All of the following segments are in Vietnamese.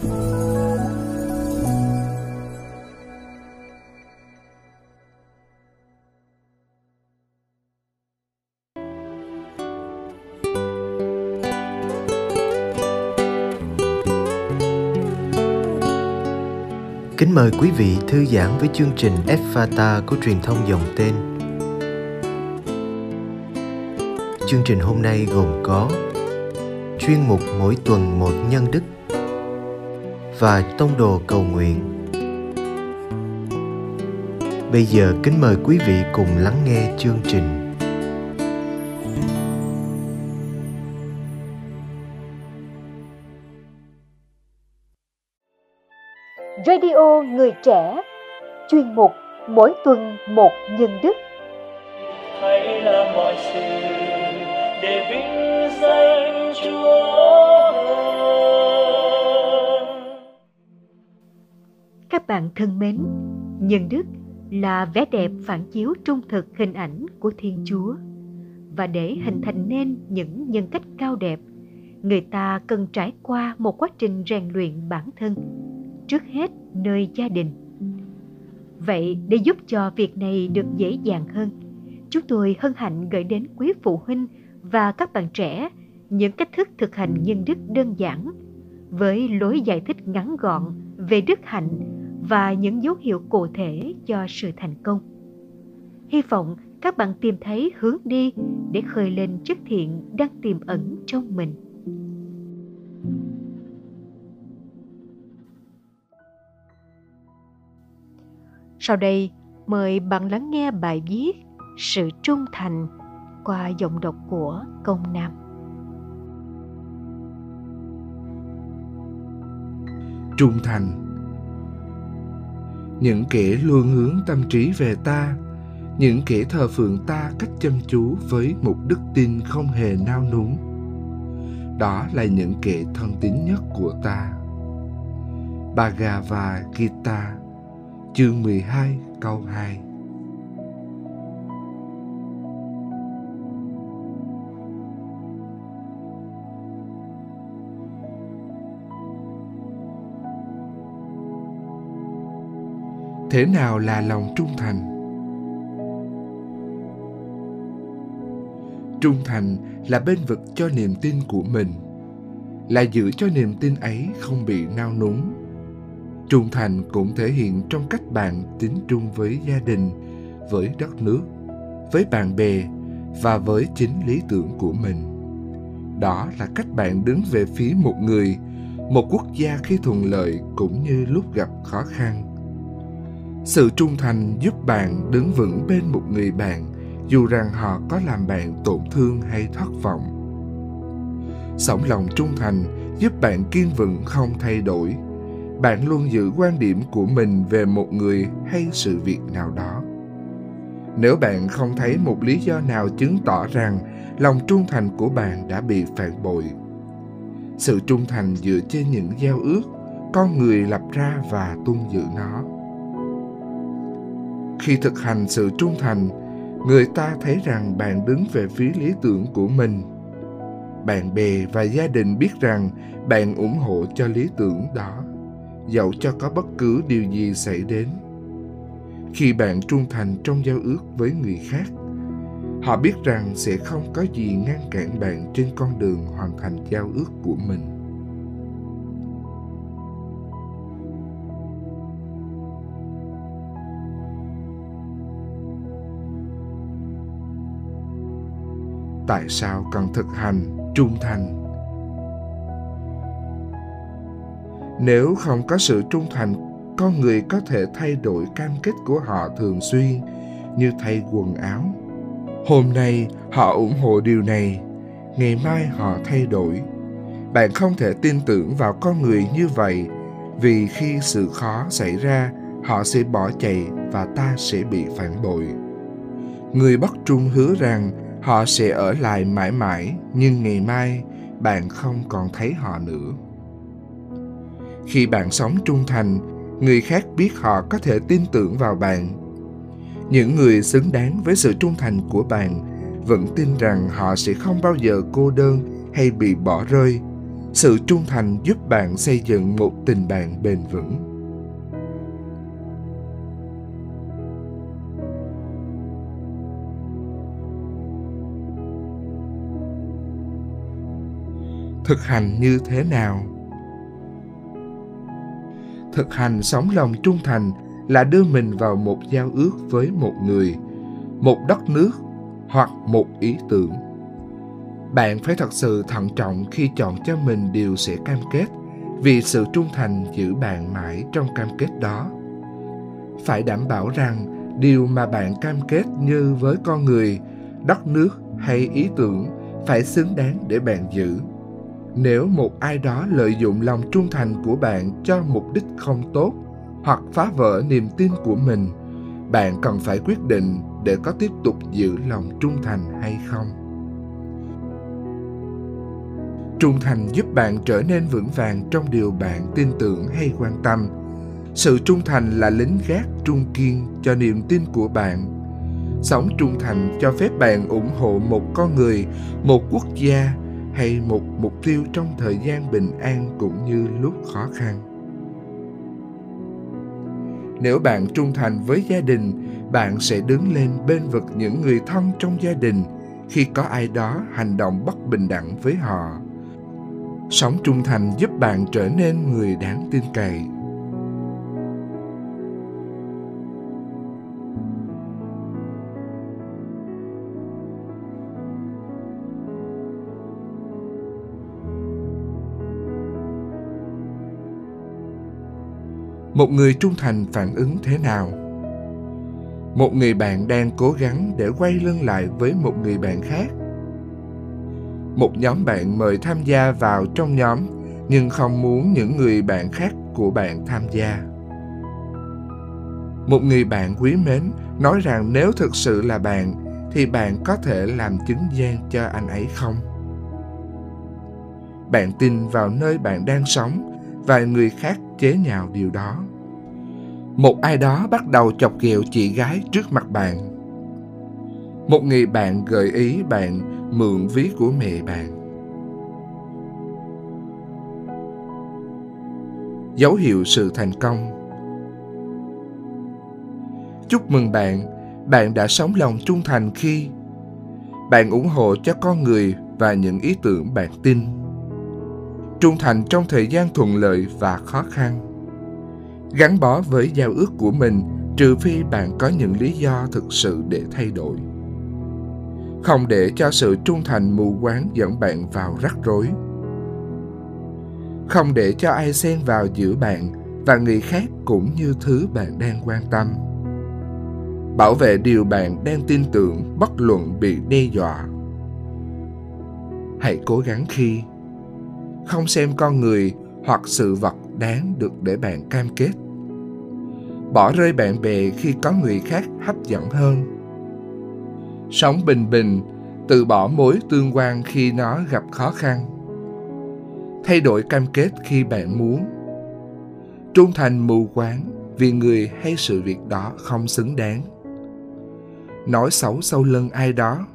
Kính mời quý vị thư giãn với chương trình Fata của truyền thông dòng tên. Chương trình hôm nay gồm có chuyên mục mỗi tuần một nhân đức và tông đồ cầu nguyện. Bây giờ kính mời quý vị cùng lắng nghe chương trình. Radio Người Trẻ Chuyên mục Mỗi tuần một nhân đức hãy làm mọi sự để vinh danh Chúa bạn thân mến, nhân đức là vẻ đẹp phản chiếu trung thực hình ảnh của Thiên Chúa. Và để hình thành nên những nhân cách cao đẹp, người ta cần trải qua một quá trình rèn luyện bản thân trước hết nơi gia đình vậy để giúp cho việc này được dễ dàng hơn chúng tôi hân hạnh gửi đến quý phụ huynh và các bạn trẻ những cách thức thực hành nhân đức đơn giản với lối giải thích ngắn gọn về đức hạnh và những dấu hiệu cụ thể cho sự thành công hy vọng các bạn tìm thấy hướng đi để khơi lên chất thiện đang tiềm ẩn trong mình Sau đây, mời bạn lắng nghe bài viết Sự trung thành qua giọng đọc của Công Nam. Trung thành những kẻ luôn hướng tâm trí về ta, những kẻ thờ phượng ta cách chăm chú với một đức tin không hề nao núng. Đó là những kẻ thân tín nhất của ta. Bhagavad Gita chương 12 câu 2 Thế nào là lòng trung thành? Trung thành là bên vực cho niềm tin của mình, là giữ cho niềm tin ấy không bị nao núng Trung thành cũng thể hiện trong cách bạn tính trung với gia đình, với đất nước, với bạn bè và với chính lý tưởng của mình. Đó là cách bạn đứng về phía một người, một quốc gia khi thuận lợi cũng như lúc gặp khó khăn. Sự trung thành giúp bạn đứng vững bên một người bạn, dù rằng họ có làm bạn tổn thương hay thất vọng. Sống lòng trung thành giúp bạn kiên vững không thay đổi. Bạn luôn giữ quan điểm của mình về một người hay sự việc nào đó. Nếu bạn không thấy một lý do nào chứng tỏ rằng lòng trung thành của bạn đã bị phản bội, sự trung thành dựa trên những giao ước con người lập ra và tuân giữ nó khi thực hành sự trung thành, người ta thấy rằng bạn đứng về phía lý tưởng của mình. Bạn bè và gia đình biết rằng bạn ủng hộ cho lý tưởng đó, dẫu cho có bất cứ điều gì xảy đến. Khi bạn trung thành trong giao ước với người khác, họ biết rằng sẽ không có gì ngăn cản bạn trên con đường hoàn thành giao ước của mình. Tại sao cần thực hành trung thành? Nếu không có sự trung thành, con người có thể thay đổi cam kết của họ thường xuyên như thay quần áo. Hôm nay họ ủng hộ điều này, ngày mai họ thay đổi. Bạn không thể tin tưởng vào con người như vậy, vì khi sự khó xảy ra, họ sẽ bỏ chạy và ta sẽ bị phản bội. Người bất trung hứa rằng họ sẽ ở lại mãi mãi, nhưng ngày mai bạn không còn thấy họ nữa. Khi bạn sống trung thành, người khác biết họ có thể tin tưởng vào bạn. Những người xứng đáng với sự trung thành của bạn vẫn tin rằng họ sẽ không bao giờ cô đơn hay bị bỏ rơi. Sự trung thành giúp bạn xây dựng một tình bạn bền vững. Thực hành như thế nào? Thực hành sống lòng trung thành là đưa mình vào một giao ước với một người, một đất nước hoặc một ý tưởng. Bạn phải thật sự thận trọng khi chọn cho mình điều sẽ cam kết vì sự trung thành giữ bạn mãi trong cam kết đó. Phải đảm bảo rằng điều mà bạn cam kết như với con người, đất nước hay ý tưởng phải xứng đáng để bạn giữ nếu một ai đó lợi dụng lòng trung thành của bạn cho mục đích không tốt hoặc phá vỡ niềm tin của mình, bạn cần phải quyết định để có tiếp tục giữ lòng trung thành hay không. Trung thành giúp bạn trở nên vững vàng trong điều bạn tin tưởng hay quan tâm. Sự trung thành là lính gác trung kiên cho niềm tin của bạn. Sống trung thành cho phép bạn ủng hộ một con người, một quốc gia hay một mục tiêu trong thời gian bình an cũng như lúc khó khăn. Nếu bạn trung thành với gia đình, bạn sẽ đứng lên bên vực những người thân trong gia đình khi có ai đó hành động bất bình đẳng với họ. Sống trung thành giúp bạn trở nên người đáng tin cậy. Một người trung thành phản ứng thế nào? Một người bạn đang cố gắng để quay lưng lại với một người bạn khác. Một nhóm bạn mời tham gia vào trong nhóm, nhưng không muốn những người bạn khác của bạn tham gia. Một người bạn quý mến nói rằng nếu thực sự là bạn, thì bạn có thể làm chứng gian cho anh ấy không? Bạn tin vào nơi bạn đang sống và người khác chế nhạo điều đó. Một ai đó bắt đầu chọc ghẹo chị gái trước mặt bạn. Một người bạn gợi ý bạn mượn ví của mẹ bạn. Dấu hiệu sự thành công. Chúc mừng bạn bạn đã sống lòng trung thành khi bạn ủng hộ cho con người và những ý tưởng bạn tin trung thành trong thời gian thuận lợi và khó khăn. Gắn bó với giao ước của mình, trừ phi bạn có những lý do thực sự để thay đổi. Không để cho sự trung thành mù quáng dẫn bạn vào rắc rối. Không để cho ai xen vào giữa bạn và người khác cũng như thứ bạn đang quan tâm. Bảo vệ điều bạn đang tin tưởng bất luận bị đe dọa. Hãy cố gắng khi không xem con người hoặc sự vật đáng được để bạn cam kết. Bỏ rơi bạn bè khi có người khác hấp dẫn hơn. Sống bình bình, từ bỏ mối tương quan khi nó gặp khó khăn. Thay đổi cam kết khi bạn muốn. Trung thành mù quáng vì người hay sự việc đó không xứng đáng. Nói xấu sau lưng ai đó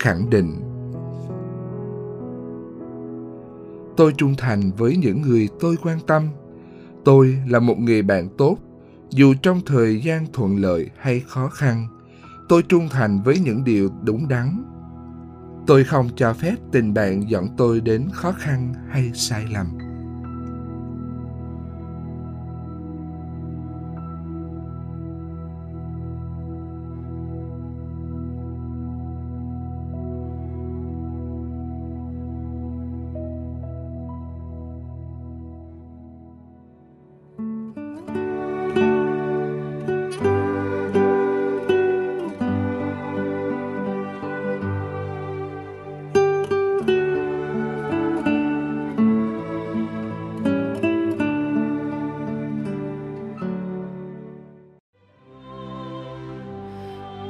khẳng định. Tôi trung thành với những người tôi quan tâm. Tôi là một người bạn tốt, dù trong thời gian thuận lợi hay khó khăn, tôi trung thành với những điều đúng đắn. Tôi không cho phép tình bạn dẫn tôi đến khó khăn hay sai lầm.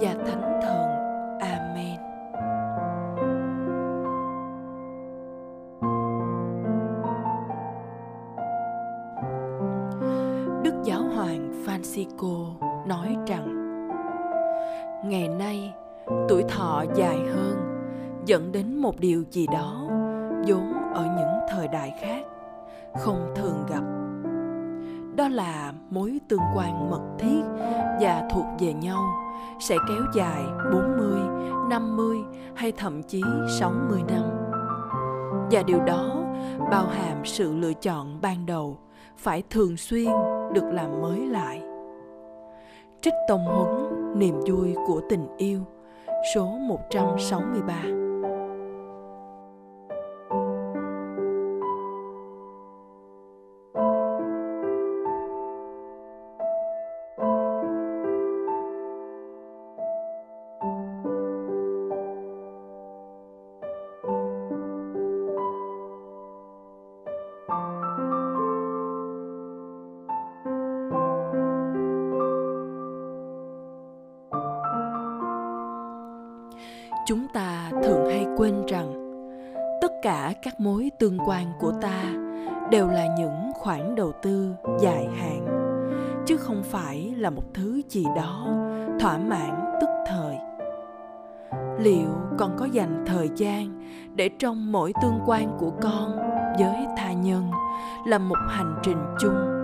và Thánh Thần. Amen. Đức Giáo hoàng Francisco nói rằng, ngày nay, tuổi thọ dài hơn, dẫn đến một điều gì đó vốn ở những thời đại khác, không thường gặp đó là mối tương quan mật thiết và thuộc về nhau sẽ kéo dài 40, 50 hay thậm chí 60 năm. Và điều đó bao hàm sự lựa chọn ban đầu phải thường xuyên được làm mới lại. Trích Tông Huấn Niềm vui của tình yêu số 163 chúng ta thường hay quên rằng, tất cả các mối tương quan của ta đều là những khoản đầu tư dài hạn, chứ không phải là một thứ gì đó thỏa mãn tức thời. Liệu con có dành thời gian để trong mỗi tương quan của con với tha nhân là một hành trình chung